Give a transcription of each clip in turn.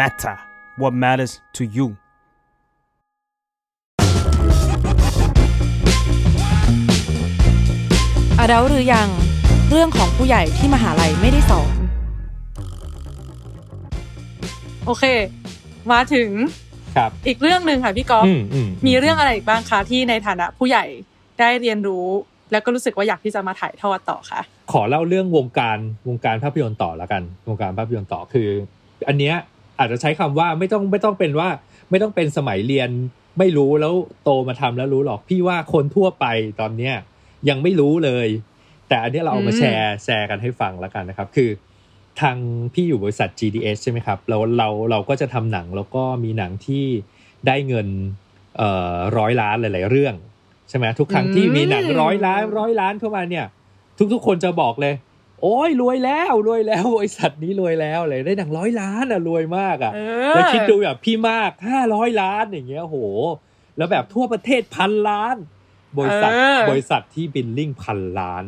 matter what matters to you อาเราหรือยังเรื่องของผู้ใหญ่ที่มหาลัยไม่ได้สอน โอเค มาถึงครับ อีกเรื่องหนึ่งค่ะพี่ก๊อฟอืมอืมมีเรื่องอะไรอีกบ้างคะที่ในฐานะผู้ใหญ่ได้เรียนรู้ แล้วก็รู้สึกว่าอยากที่จะมาถ่ายทอดต่อค่ะขอเล่าเรื่องวงการวงการภาพยนตร์ต่อละกัน วงการภาพยนตร์ต่อคือ อันเนี้ย อาจจะใช้คำว่าไม่ต้องไม่ต้องเป็นว่า ไม่ต้องเป็นสมัยเรียนไม่รู้แล้วโตมาทำแล้วรู้หรอกพี่ว่าคนทั่วไปตอนเนี้ยยังไม่รู้เลย แต่อันเนี้ยเราเอามาอืมแชร์แชร์กันให้ฟังแล้วกันนะครับ คือ ทางพี่อยู่บริษัท GDS ใช่ไหมครับเราเราเราก็จะทำหนังแล้วก็มีหนังที่ได้เงินเอ่อร้อยล้านหลาย ๆ เรื่องใช่ไหมทุกครั้งที่มีหนังร้อยล้านร้อยล้านเข้ามาเนี่ย ทุกๆ คนจะบอกเลย โอ้ยรวยแล้วรวยแล้วบริษัทนี้รวยแล้วเลยได้หนังร้อยล้านอะรวยมากอะเอแล้วคิดดูแบบพี่มากห้าร้อยล้านอย่างเงี้ยโห แล้วแบบทั่วประเทศพันล้าน บริษัทเออบริษัทที่บิลลิ่งพันล้าน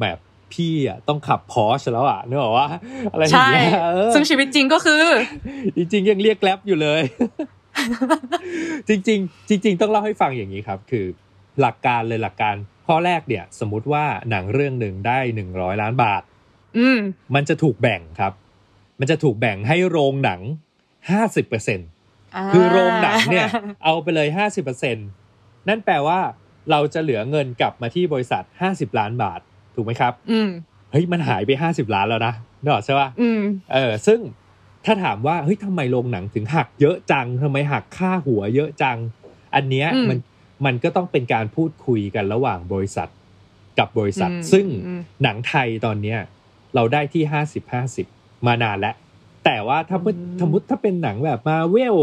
แบบพี่อะต้องขับพอชแล้วอะนึกออกว่าอะไรอย่าใช่งเงี้ยเออซึ่งชีวิตจริงก็คือ จริงๆยังเรียกแกล็บอยู่เลย จริง ๆ จริง ๆ ต้องเล่าให้ฟังอย่างนี้ครับ คือ หลักการเลยหลักการข้อแรกเนี่ยสมมุติว่าหนังเรื่องหนึ่งได้หนึ่งร้อยล้านบาท อืมมันจะถูกแบ่งครับ มันจะถูกแบ่งให้โรงหนังห้าสิบเปอร์เซ็นตคือโรงหนังเนี่ย เอาไปเลยห้าสิบเปอร์เซ็นนั่นแปลว่า เราจะเหลือเงินกลับมาที่บริษัทห้าสิบล้านบาท ถูกไหมครับ อืมเฮ้ยมันหายไปห้าสิบล้านแล้วนะนึกออกใช่ปะอืมเออ ซึ่งถ้าถามว่าเฮ้ยทำไมโรงหนังถึงหักเยอะจังทำไมหักค่าหัวเยอะจัง อันเนี้ยอืมมัน มันก็ต้องเป็นการพูดคุยกันระหว่างบริษัทกับบริษัทอืมซึ่งอืมหนังไทยตอนเนี้ยเราได้ที่ห้าสิบห้าสิบมานานแล้วแต่ว่าถ้าเมื่อสมมติถ้าเป็นหนังแบบมาเวล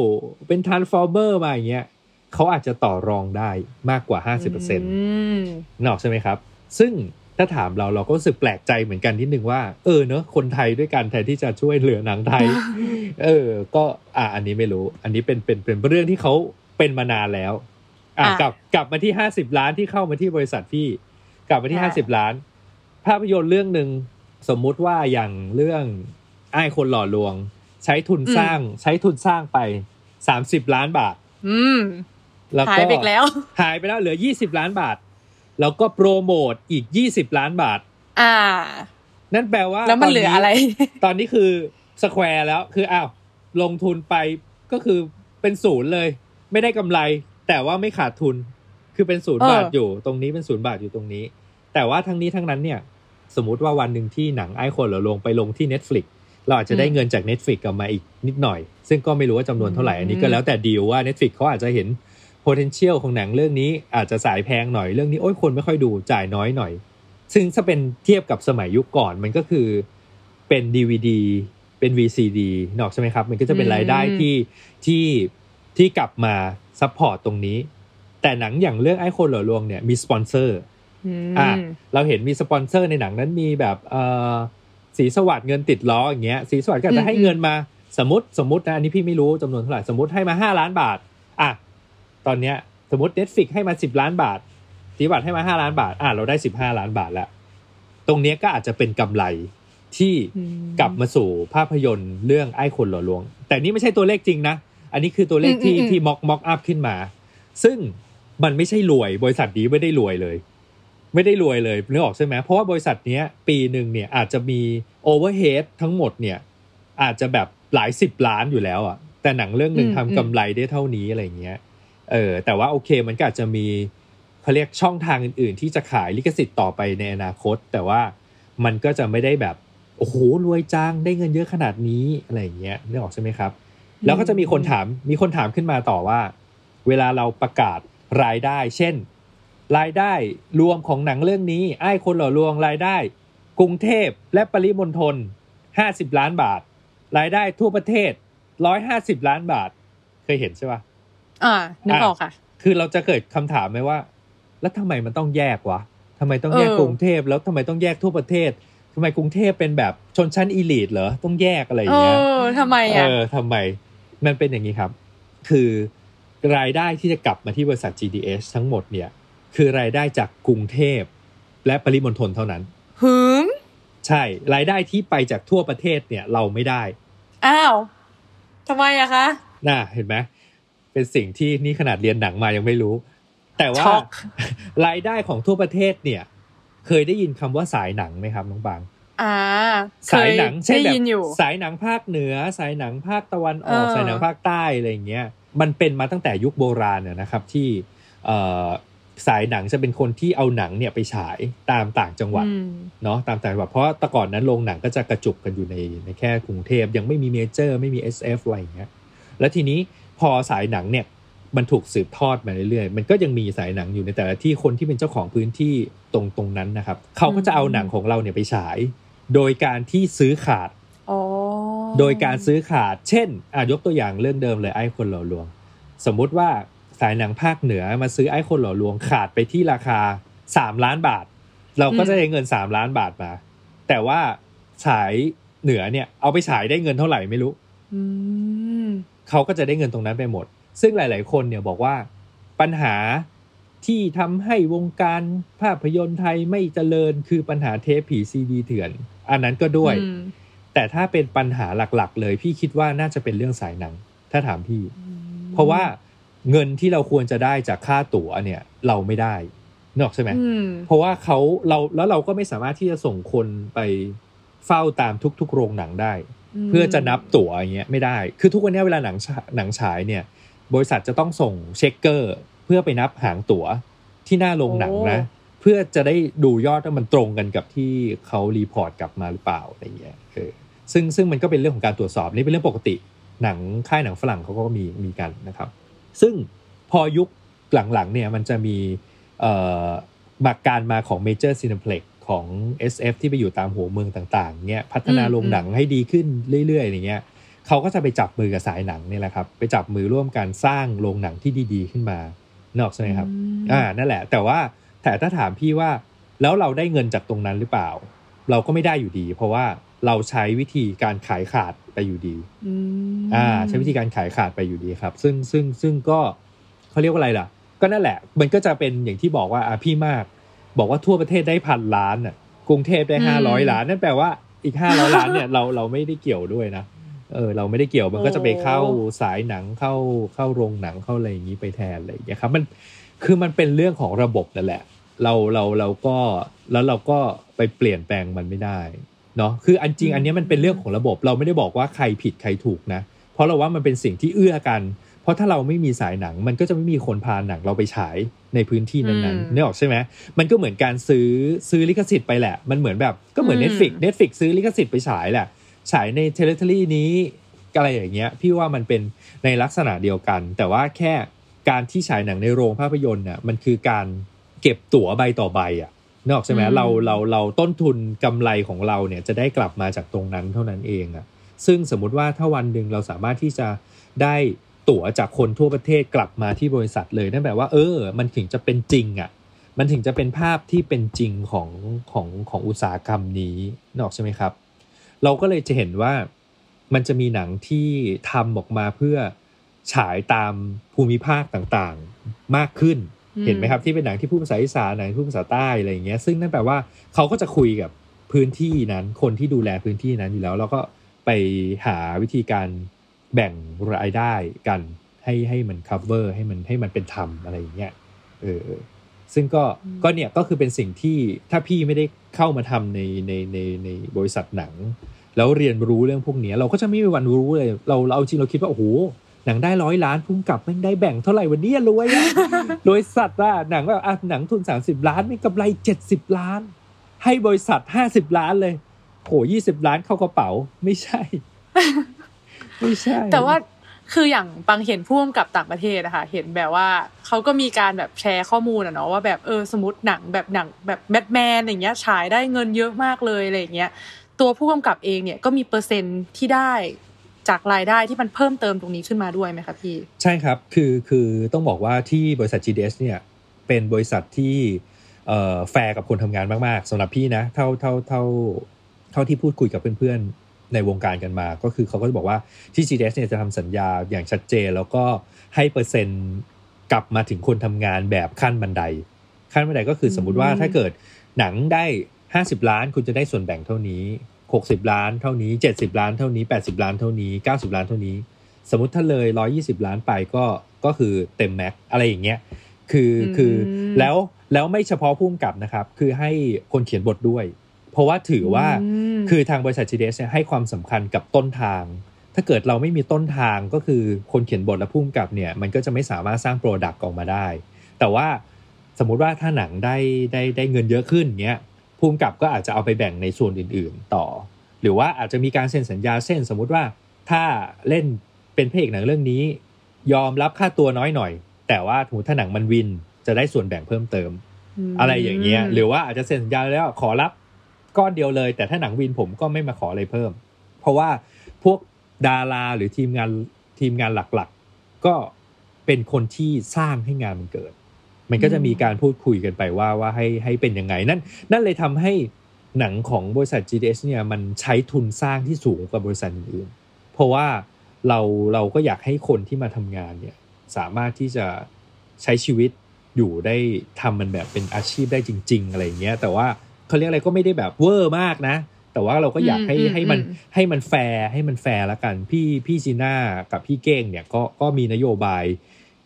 เป็นท r น s ฟอร์เมอร์มาอย่างเงี้ยเขาอาจจะต่อรองได้มากกว่าห้าสิบเปอร์เซ็นต์นึกออกใช่ไหมครับ ซึ่งถ้าถามเราเราก็รู้สึกแปลกใจเหมือนกันนิดนึงว่า เออเนอะคนไทยด้วยกันแทนที่จะช่วยเหลือหนังไทย เออ ก็อะอันนี้ไม่รู้ อันนี้เป็นเป็นเป็นเรื่องที่เขาเป็นมานานแล้ว อะอะกลับกลับมาที่ห้าสิบล้านที่เข้ามาที่บริษัทพี่ กลับมาที่อะห้าสิบล้าน ภาพยนตร์เรื่องหนึ่งสมมุติว่าอย่างเรื่องไอ้ายคนหล่อลวง ใช้ทุนสร้างใช้ทุนสร้างไปสามสิบล้านบาท อืมแล้วหายก็ไปอีกแล้ว หายไปแล้วเหลือยี่สิบล้านบาท แล้วก็โปรโมทอีกยี่สิบล้านบาท อ่า นั่นแปลว่าแล้วมันเหลืออะไร ตอนนี้คือสแควร์แล้วคืออ้าวลงทุนไปก็คือเป็นศูนย์เลย ไม่ได้กำไร แต่ว่าไม่ขาดทุน คือเป็นศูนย์เออบาทอยู่ ตรงนี้เป็นศูนย์บาทอยู่ตรงนี้ แต่ว่าทั้งนี้ทั้งนั้นเนี่ย สมมุติว่าวันหนึ่งที่หนังไอ้คนเราลงไปลงที่ Netflix เราอาจจะได้เงินจาก Netflix กลับมาอีกนิดหน่อย ซึ่งก็ไม่รู้ว่าจำนวนเท่าไหร่ อันนี้ก็แล้วแต่ดีลว่า Netflix เขาอาจจะเห็น potential ของหนังเรื่องนี้อาจจะสายแพงหน่อยเรื่องนี้โอ้ยคนไม่ค่อยดูจ่ายน้อยหน่อย ซึ่งถ้าเป็นเทียบกับสมัยยุคก่อนมันก็คือเป็น DVD เป็น VCD นึกออกใช่ไหมครับ มันก็จะเป็นรายได้อืมที่ที่ที่กลับมา support ตรงนี้ แต่หนังอย่างเรื่องไอ้คนหล่อลวงเนี่ยมีสปอนเซอร์อืมอะเราเห็นมีสปอนเซอร์ในหนังนั้นมีแบบเอ่อศรีสวัสดิ์เงินติดล้ออย่างเงี้ยศรีสวัสดิ์ก็อาจจะให้เงินมาสมมติสมมตินะอันนี้พี่ไม่รู้จำนวนเท่าไหร่สมมติให้มาห้าล้านบาทอะตอนเนี้ยสมมติ Netflix ให้มาสิบล้านบาทสีวัตให้มาห้าล้านบาทอะเราได้สิบห้าล้านบาทแล้ว ตรงเนี้ยก็อาจจะเป็นกำไรที่อืมกลับมาสู่ภาพยนตร์เรื่องไอ้คนหล่อลวง แต่นี่ไม่ใช่ตัวเลขจริงนะ อันนี้คือตัวเลขที่อืมอืมที่ mock mock up ขึ้นมา ซึ่งมันไม่ใช่รวย บริษัทนี้ไม่ได้รวยเลย ไม่ได้รวยเลยนึกออกใช่ไหมเพราะว่าบริษัทเนี้ย ปีหนึ่งเนี่ยอาจจะมี overhead ทั้งหมดเนี่ย อาจจะแบบหลายสิบล้านอยู่แล้วอะ แต่หนังเรื่องหนึ่งอืมทำกำไรได้เท่านี้อะไรเงี้ยเออแต่ว่าโอเคมันก็อาจจะมีเขาเรียกช่องทางอื่น ๆ ที่จะขายลิขสิทธิ์ต่อไปในอนาคต แต่ว่ามันก็จะไม่ได้แบบโอ้โหรวยจังได้เงินเยอะขนาดนี้อะไรอย่างเงี้ยนึกออกใช่ไหมครับ แล้วก็จะมีคนถามมีคนถามขึ้นมาต่อว่า เวลาเราประกาศรายได้ เช่น รายได้รวมของหนังเรื่องนี้ไอ้คนหล่อลวงรายได้ กรุงเทพและปริมณฑลห้าสิบล้านบาท รายได้ทั่วประเทศร้อยห้าสิบล้านบาท เคยเห็นใช่ปะอ่านึกออกค่ะ คือเราจะเกิดคำถามไหมว่า แล้วทำไมมันต้องแยกวะทำไมต้องแยกเออกรุงเทพแล้วทำไมต้องแยกทั่วประเทศทำไมกรุงเทพเป็นแบบชนชั้นอีลีทเหรอ ต้องแยกอะไรอเอย่างเงี้ยอทำไมเออะอทำไม มันเป็นอย่างนี้ครับ คือรายได้ที่จะกลับมาที่บริษัท GDS ทั้งหมดเนี่ย คือรายได้จากกรุงเทพและปริมณฑลเท่านั้นหึงใช่ รายได้ที่ไปจากทั่วประเทศเนี่ยเราไม่ได้ อ้าวทำไมอะคะ น่าเห็นไหมเป็นสิ่งที่นี่ขนาดเรียนหนังมายังไม่รู้ แต่ว่าช็อกรายได้ของทั่วประเทศเนี่ย เคยได้ยินคำว่าสายหนังไหมครับน้องบาง อ่าสายหนังเคเช่นได้แบบยินอยู่สายหนังภาคเหนือ สายหนังภาคตะวันออกเออสายหนังภาคใต้อะไรอย่างเงี้ย มันเป็นมาตั้งแต่ยุคโบราณน่ะนะครับที่เอ่อสายหนังจะเป็นคนที่เอาหนังเนี่ยไปฉายตามต่างจังหวัดอืมเนาะตามต่างจังหวัดเพราะแต่ก่อนนั้นโรงหนังก็จะกระจุกกันอยู่ในในแค่กรุงเทพยังไม่มีเมเจอร์ ไม่มี SF อะไรอย่างเงี้ยแล้วทีนี้พอสายหนังเนี่ยมันถูกสืบทอดมาเรื่อยๆ มันก็ยังมีสายหนังอยู่ในแต่ละที่คนที่เป็นเจ้าของพื้นที่ตรงตรงนั้นนะครับ เขาก็จะเอาหนังของเราเนี่ยไปฉาย โดยการที่ซื้อขาดอ๋อโดยการซื้อขาด เช่นอะยกตัวอย่างเรื่องเดิมเลยไอ้คนหล่อลวง สมมุติว่าสายหนังภาคเหนือมาซื้อไอ้คนหล่อลวงขาดไปที่ราคา3ล้านบาท เราก็จะได้เงิน3ล้านบาทมา แต่ว่าฉายเหนือเนี่ย เอาไปฉายได้เงินเท่าไหร่ไม่รู้อืมเขาก็จะได้เงินตรงนั้นไปหมด ซึ่งหลาย ๆ คนเนี่ยบอกว่าปัญหาที่ทำให้วงการภาพยนตร์ไทยไม่เจริญคือปัญหาเทปผีซีดีเถื่อน อันนั้นก็ด้วยอืมแต่ถ้าเป็นปัญหาหลักๆ เลย พี่คิดว่าน่าจะเป็นเรื่องสายหนัง ถ้าถามพี่ เพราะว่าเงินที่เราควรจะได้จากค่าตั๋วเนี่ย เราไม่ได้นกออกใช่ไหมอืมเพราะว่าเขาเราแล้วเราก็ไม่สามารถที่จะส่งคนไปเฝ้าตามทุก ๆ โรงหนังได้ เพื่อจะนับตั๋วอย่างเงี้ยไม่ได้ คือทุกวันนี้เวลาหนังฉาหนังฉายเนี่ย บริษัทจะต้องส่งเช็คเกอร์ เพื่อไปนับหางตั๋วที่หน้าโรงหนังนะ เพื่อจะได้ดูยอดว่ามันตรงกันกับที่เขารีพอร์ตกลับมาหรือเปล่าอะไรเงี้ยเออซึ่งซึ่งมันก็เป็นเรื่องของการตรวจสอบนี่เป็นเรื่องปกติหนังค่ายหนังฝรั่งเขาก็มีมีกันนะครับ ซึ่งพอยุคหลังๆเนี่ยมันจะมีเอ่อมาการมาของ Major Cineplex ของ SF ที่ไปอยู่ตามหัวเมืองต่างๆเนี่ยพัฒนาอืมโรงหนังให้ดีขึ้นเรื่อยๆอย่างเงี้ยเขาก็จะไปจับมือกับสายหนังเนี่ยแหละครับ ไปจับมือร่วมกันสร้างโรงหนังที่ดีๆขึ้นมานกออกใช่ไหมครับอ่านั่นแหละ แต่ว่า แต่ถ้าถามพี่ว่าแล้วเราได้เงินจากตรงนั้นหรือเปล่า เราก็ไม่ได้อยู่ดี เพราะว่าเราใช้วิธีการขายขาดไปอยู่ดีอืมอ่า ใช้วิธีการขายขาดไปอยู่ดีครับ ซึ่งซึ่งซึ่งก็เขาเรียกว่าอะไรล่ะ ก็นั่นแหละ มันก็จะเป็นอย่างที่บอกว่าอะพี่มาก บอกว่าทั่วประเทศได้พันล้านอะกรุงเทพได้ห้าร้อยล้านนั่นแปลว่าอีกห้าร้อยล้านเนี่ยเราเราไม่ได้เกี่ยวด้วยนะเออเราไม่ได้เกี่ยวมันก็จะไปเข้าสายหนังเข้าเข้าโรงหนังเข้าอะไรอย่างนี้ไปแทนอะไรอย่างเงี้ยครับ มัน คือมันเป็นเรื่องของระบบนั่นแหละ เราเราเราก็แล้วเราก็ไปเปลี่ยนแปลงมันไม่ได้เนาะคืออันจริงอันเนี้ยมันเป็นเรื่องของระบบ เราไม่ได้บอกว่าใครผิดใครถูกนะ เพราะเราว่ามันเป็นสิ่งที่เอื้อกัน เพราะถ้าเราไม่มีสายหนัง มันก็จะไม่มีคนพาหนังเราไปฉายในพื้นที่นั้นๆนึกออกใช่ไหมมันก็เหมือนการซื้อซื้อลิขสิทธิ์ไปแหละ มันเหมือนแบบก็เหมือน Netflix Netflix ซื้อลิขสิทธิ์ไปฉายแหละ ฉายในเทเลทอรี่นี้อะไรอย่างเงี้ย พี่ว่ามันเป็นในลักษณะเดียวกัน แต่ว่าแค่ การที่ฉายหนังในโรงภาพยนตร์น่ะมันคือการเก็บตั๋วใบต่อใบอะนึกออกใช่ไหมอืมเราเราเราต้นทุนกำไรของเราเนี่ยจะได้กลับมาจากตรงนั้นเท่านั้นเองอะซึ่งสมมุติว่าถ้าวันหนึ่งเราสามารถที่จะได้ตั๋วจากคนทั่วประเทศกลับมาที่บริษัทเลยนั่นแปลว่าเออ มันถึงจะเป็นจริงอะมันถึงจะเป็นภาพที่เป็นจริงของของของอุตสาหกรรมนี้นึกออกใช่ไหมครับ เราก็เลยจะเห็นว่ามันจะมีหนังที่ทำออกมาเพื่อ ฉายตามภูมิภาคต่างๆมากขึ้นอืมเห็นไหมครับที่เป็นหนังที่พูดภาษาอีสานหนังที่พูดภาษาใต้อะไรอย่างเงี้ยซึ่งนั่นแปลว่าเขาก็จะคุยกับพื้นที่นั้น คนที่ดูแลพื้นที่นั้นอยู่แล้ว แล้วก็ไปหาวิธีการแบ่งรายได้กันให้ให้มัน cover ให้มันให้มันเป็นธรรมอะไรอย่างเงี้ยเออซึ่งก็อืมก็เนี่ยก็คือเป็นสิ่งที่ถ้าพี่ไม่ได้เข้ามาทำในในในในบริษัทหนัง แล้วเรียนรู้เรื่องพวกเนี้ยเราก็จะไม่มีวันรู้เลย เราเราเอาจริงเราคิดว่าโอ้โห หนังได้ร้อยล้านพุ่งกลับไม่งได้แบ่งเท่าไหร่วันนี้รวยอะโดยสัตว์ว่าหนังแบบอะหนังทุน30ล้านไม่กำไร70ล้าน ให้บริษัท50ล้านเลยโห20ล้านเข้ากระเป๋าไม่ใช่ ไม่ใช่ แต่ว่าคืออย่างบางเห็นพ่วงกับต่างประเทศอะค่ะเห็นแบบว่าเขาก็มีการแบบแชร์ข้อมูลอะเนาะว่าแบบเออสมมติหนังแบบหนังแบบแบทแมนอย่างเงี้ยฉายได้เงินเยอะมากเลยอะไรอย่างเงี้ย ตัวผู้กำกับเองเนี่ยก็มีเปอร์เซ็นต์ที่ได้ จากรายได้ที่มันเพิ่มเติมตรงนี้ขึ้นมาด้วยไหมคะพี่ ใช่ครับ คือคือต้องบอกว่าที่บริษัท GDH เนี่ยเป็นบริษัทที่แฟร์กับคนทำงานมาก ๆสำหรับพี่นะเท่าเท่าเท่าเท่าที่พูดคุยกับเพื่อนๆในวงการกันมา ก็คือเขาก็จะบอกว่าที่ GDS เนี่ยจะทำสัญญาอย่างชัดเจน แล้วก็ให้เปอร์เซ็นต์กลับมาถึงคนทำงานแบบขั้นบันได ขั้นบันไดก็คือสมมุติว่าถ้าเกิดหนังได้ 50 ล้านคุณจะได้ส่วนแบ่งเท่านี้ 60ล้านเท่านี้70ล้านเท่านี้80ล้านเท่านี้90ล้านเท่านี้ สมมติถ้าเลย120ล้านไปก็ก็คือเต็มแม็กอะไรอย่างเงี้ยคืออมคือแล้วแล้วไม่เฉพาะผู้กำกับนะครับ คือให้คนเขียนบทด้วย เพราะว่าถือว่ามคือทางบริษัท GDS เนี่ยให้ความสำคัญกับต้นทาง ถ้าเกิดเราไม่มีต้นทางก็คือคนเขียนบทและผู้กำกับเนี่ยมันก็จะไม่สามารถสร้างโปรดักต์ออกมาได้ แต่ว่าสมมุติว่าถ้าหนังได้ได้ได้เงินเยอะขึ้นเงี้ย ผู้กำกับก็อาจจะเอาไปแบ่งในส่วนอื่น ๆ ต่อ หรือว่าอาจจะมีการเซ็นสัญญาเส้นสมมุติว่าถ้าเล่นเป็นพระเอกหนังเรื่องนี้ ยอมรับค่าตัวน้อยหน่อย แต่ว่าถูถ้าหนังมันวินจะได้ส่วนแบ่งเพิ่มเติมมอะไรอย่างเงี้ยหรือว่าอาจจะเซ็นสัญญาแล้วขอรับก้อนเดียวเลย แต่ถ้าหนังวินผมก็ไม่มาขออะไรเพิ่ม เพราะว่าพวกดาราหรือทีมงานทีมงานหลักๆ ก็เป็นคนที่สร้างให้งานมันเกิด มันก็จะมีการพูดคุยกันไปว่าว่าให้ให้เป็นยังไง นั่นนั่นเลยทำให้หนังของบริษัท GDS เนี่ยมันใช้ทุนสร้างที่สูงกว่าบริษัทอื่นๆเพราะว่าเราเราก็อยากให้คนที่มาทำงานเนี่ยสามารถที่จะใช้ชีวิตอยู่ได้ทำมันแบบเป็นอาชีพได้จริง ๆ อะไรอย่างเงี้ย แต่ว่าเขาเรียกอะไรก็ไม่ได้แบบเวอร์มากนะ แต่ว่าเราก็อยากให้อืมให้มันอืมให้มันแฟร์ให้มันแฟร์ละกัน พี่พี่จีน่ากับพี่เก้งเนี่ยก็ก็มีนโยบาย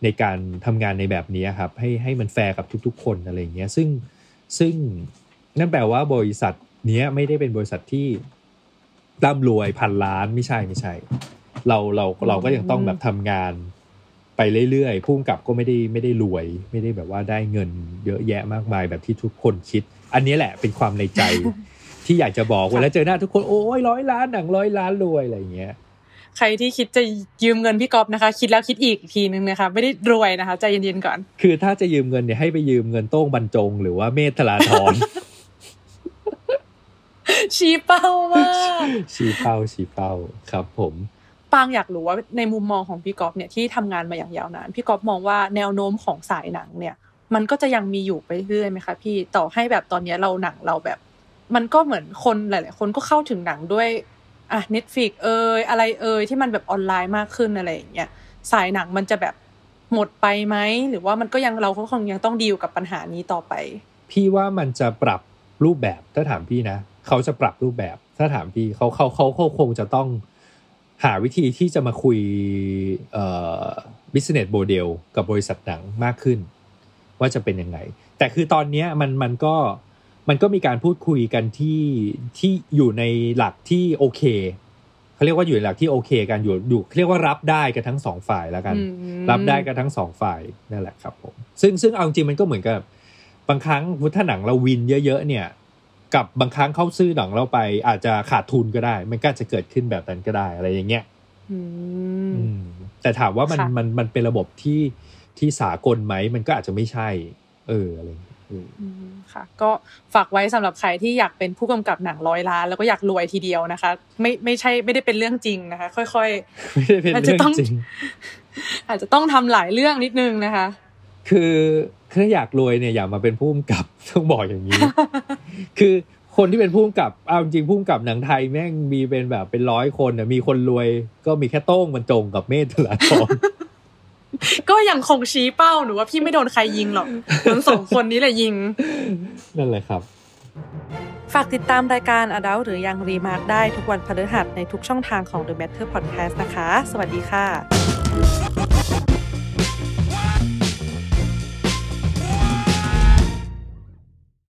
ในการทำงานในแบบนี้ครับให้ให้มันแฟร์กับทุกๆ คนอะไรเงี้ยซึ่งซึ่งนั่นแปลว่าบริษัทเนี้ยไม่ได้เป็นบริษัทที่ร่ำรวยพันล้านไม่ใช่ไม่ใช่ เราเราเราก็ยังต้องแบบทำงานไปเรื่อยๆพุ่งกับก็ไม่ได้ไม่ได้รวย ไม่ได้แบบว่าได้เงินเยอะแยะมากมายแบบที่ทุกคนคิด อันนี้แหละเป็นความในใจที่อยากจะบอกเวลาเจอหน้าทุกคนโอ้ยร้อยล้านหนังร้อยล้านรวยอะไรเงี้ย ใครที่คิดจะยืมเงินพี่ก๊อฟนะคะ คิดแล้วคิดอีกทีนึงนะคะ ไม่ได้รวยนะคะใจเย็นๆก่อน คือถ้าจะยืมเงินเนี่ยให้ไปยืมเงินโต้งบรรจง หรือว่าเมธธราธรชี้เป้ามากชี้เป้าชี้เป้าครับ ผมปางอยากรู้ว่าในมุมมองของพี่ก๊อฟเนี่ยที่ทำงานมาอย่างยาวนานพี่ก๊อฟมองว่าแนวโน้มของสายหนังเนี่ย มันก็จะยังมีอยู่ไปเรื่อยๆไหมคะพี่ต่อให้แบบตอนเนี้ยเราหนังเราแบบ มันก็เหมือนคนหลาย ๆ คนก็เข้าถึงหนังด้วย อะ Netflix เอยอะไรเอยที่มันแบบออนไลน์มากขึ้นอะไรอย่างเงี้ยสายหนังมันจะแบบหมดไปไหม หรือว่ามันก็ยังเราก็คงยังต้องดีลกับปัญหานี้ต่อไป พี่ว่ามันจะปรับรูปแบบถ้าถามพี่นะ เขาจะปรับรูปแบบถ้าถามพี่เขาเขาเขาเขาคงจะต้องหาวิธีที่จะมาคุยเอ่อ business model กับบริษัทหนังมากขึ้น ว่าจะเป็นยังไง แต่คือตอนเนี้ยมันมันก็ มันก็มีการพูดคุยกันที่ที่อยู่ในหลักที่โอเคเขาเรียกว่าอยู่ในหลักที่โอเคกันอยู่อยู่เรียกว่ารับได้กันทั้งสองฝ่ายแล้วกันอืมรับได้กันทั้งสองฝ่ายนั่นแหละครับผมซึ่งซึ่งเอาจริงมันก็เหมือนกับบางครั้งถ้าหนังเราวินเยอะ ๆ เนี่ย กับบางครั้งเขาซื้อหนังเราไป อาจจะขาดทุนก็ได้ มันก็อาจจะเกิดขึ้นแบบนั้นก็ได้อะไรอย่างเงี้ยอืมอืมแต่ถามว่ามันค่ะมันมันเป็นระบบที่ที่สากลไหมมันก็อาจจะไม่ใช่ เอออะไรอย่างเงี้ยเอออืม ค่ะ ก็ฝากไว้สำหรับใครที่อยากเป็นผู้กำกับหนังร้อยล้าน แล้วก็อยากรวยทีเดียวนะคะ ไม่ไม่ใช่ไม่ได้เป็นเรื่องจริงนะคะ ค่อยไม่ได้เป็นอาจจะเรื่อต้องงจริงๆอาจจะต้องทำหลายเรื่องนิดนึงนะคะ คือถ้าอยากรวยเนี่ยอย่ามาเป็นผู้กำกับต้องบอกอย่างนี้ คือคนที่เป็นผู้กำกับเอาจริงผู้กำกับหนังไทยแม่งมีเป็นแบบเป็นร้อยคนน่ะมีคนรวยก็มีแค่โต้งบรรจงกับเมธธราธร ก็ยังคงชี้เป้าหนูว่าพี่ไม่โดนใครยิงหรอกทั้งสองคนนี้แหละยิง นั่นแหละครับ ฝากติดตามรายการ Adult หรือยังรีมาร์กได้ทุกวันพฤหัสในทุกช่องทางของ The Matter Podcast นะคะ สวัสดีค่ะ